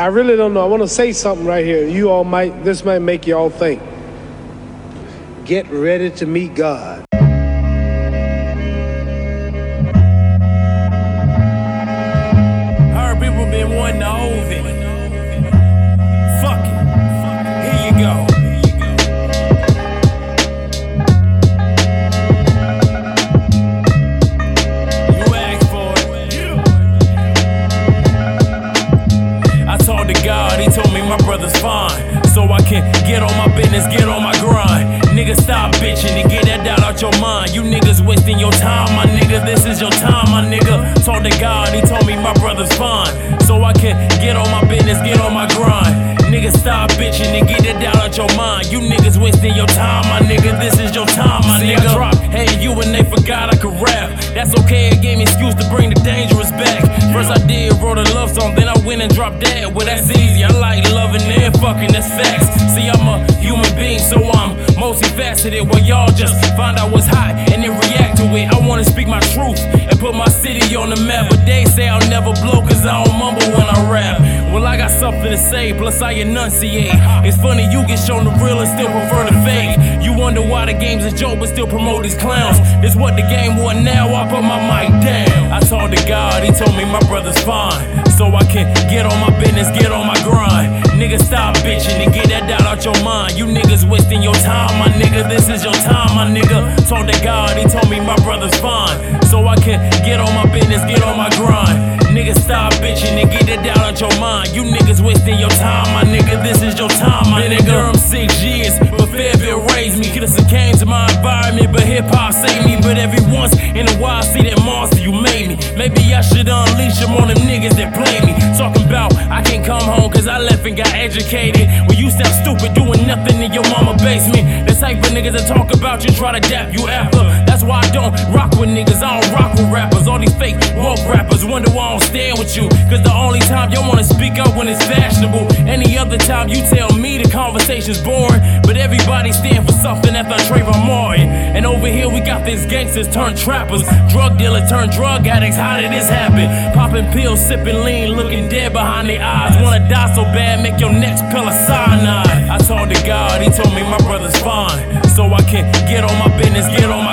I really don't know. I want to say something right here. You all might, this might make you all think. Get ready to meet God. Fine. So I can get on my business, get on my grind. Nigga, stop bitching and get that doubt out your mind. You niggas wasting your time, my nigga. This is your time, my nigga. Talk to God, he told me my brother's fine. So I can get on my business, get on my grind. Nigga, stop bitching and get that doubt out your mind. You niggas wasting your time, my nigga. This is your time, my See, I nigga. dropped, Hey, you and they forgot I could rap. That's okay, it gave me excuse to bring the dangerous back. First I did, wrote a love song, then I went and dropped that. Well, that's easy. Fucking, facts. See, I'm a human being, so I'm multifaceted. While y'all just find out what's hot and then react to it. I wanna speak my truth and put my city on the map. But they say I'll never blow, cause I don't mumble when I rap. Well, I got something to say, plus I enunciate. It's funny you get shown the real and still prefer the fake. You wonder why the game's a joke, but still promote these clowns. This what the game want now, I put my mic down. I talked to God, he told me my brother's fine. So I can get on my business, get on my grind. Nigga, stop bitching and get that doubt out your mind. You niggas wasting your time, my nigga. This is your time, my nigga. Talk to God, he told me my brother's fine. So I can get on my business, get on my grind. Nigga, stop bitching and get that doubt out your mind. You niggas wasting your time, my nigga. This is your time, my nigga. I'm six years, but Fairville raised me. Could've came to my environment, but hip hop saved me. But every once in a while, I see that monster you made me. Maybe I should unleash him on them niggas that play me. Talking about I can't come I left and got educated. Well, you sound stupid doing nothing in your mama basement. The type of niggas that talk about you try to dap you after. That's why I don't rock with niggas, I don't rock with rappers. All these fake woke rappers wonder why I don't stand with you. Cause the only time y'all wanna speak up when it's fashionable. Any other time you tell me conversation's boring. But everybody stand for something after Trayvon Martin. And over here we got these gangsters turned trappers, drug dealers turned drug addicts. How did this happen? Popping pills, sipping lean, looking dead behind the eyes. Wanna die so bad, make your next pill a cyanide. I talked to God, he told me my brother's fine. So I can get on my business, get on my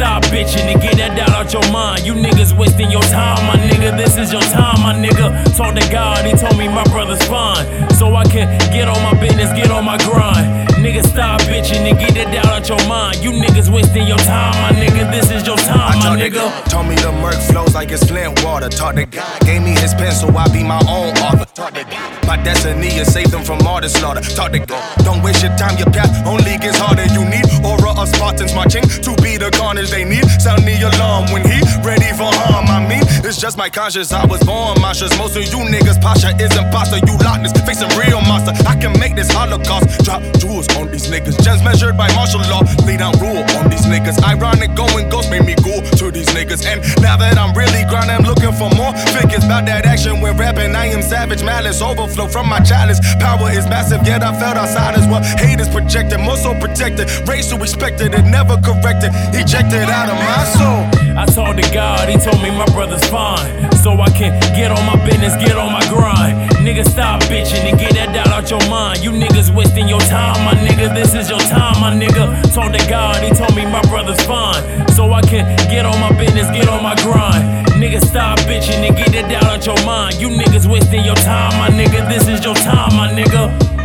stop bitching and get that doubt out your mind. You niggas wasting your time, my nigga. This is your time, my nigga. Talk to God, he told me my brother's fine. So I can get on my business, get on my grind. Nigga, stop bitching and get that doubt out your mind. You niggas wasting your time, my nigga. This is your time, my Talk to nigga. God, Told me the murk flows like it's Flint water. Talk to God, gave me his pen so I be my own author. Talk to God, my destiny is save them from all the slaughter. Talk to God, don't waste your time, your path only gets harder. You need aura of Spartans marching to be the carnage they need. Sound the alarm when he ready for harm. I mean, it's just my conscience. I was born monstrous. Most of you niggas, Pasha is imposter. You locked this, facing real monster. I can make this holocaust. Drop jewels on these niggas. Gems measured by martial law. Lay down rule on these niggas. Ironic going ghost made me go to these niggas. And now that I'm really grinding, I'm looking for more figures. About that action when rapping, I am savage. Malice overflow from my chalice. Power is massive, yet I felt outside as well. Hate is projected, more so protected. Racial respected and never corrected. Ejected out of my soul. I talked to God, he told me my brother's fine. So I can get on my business, get on my grind. Nigga, stop bitching and get that doubt out your mind. You niggas wasting your time, my nigga. This is your time, my nigga. Talk to God, he told me my brother's fine. So I can get on my business, get on my grind. Nigga, stop bitching and get doubt out your mind. You niggas wasting your time, my nigga. This is your time, my nigga.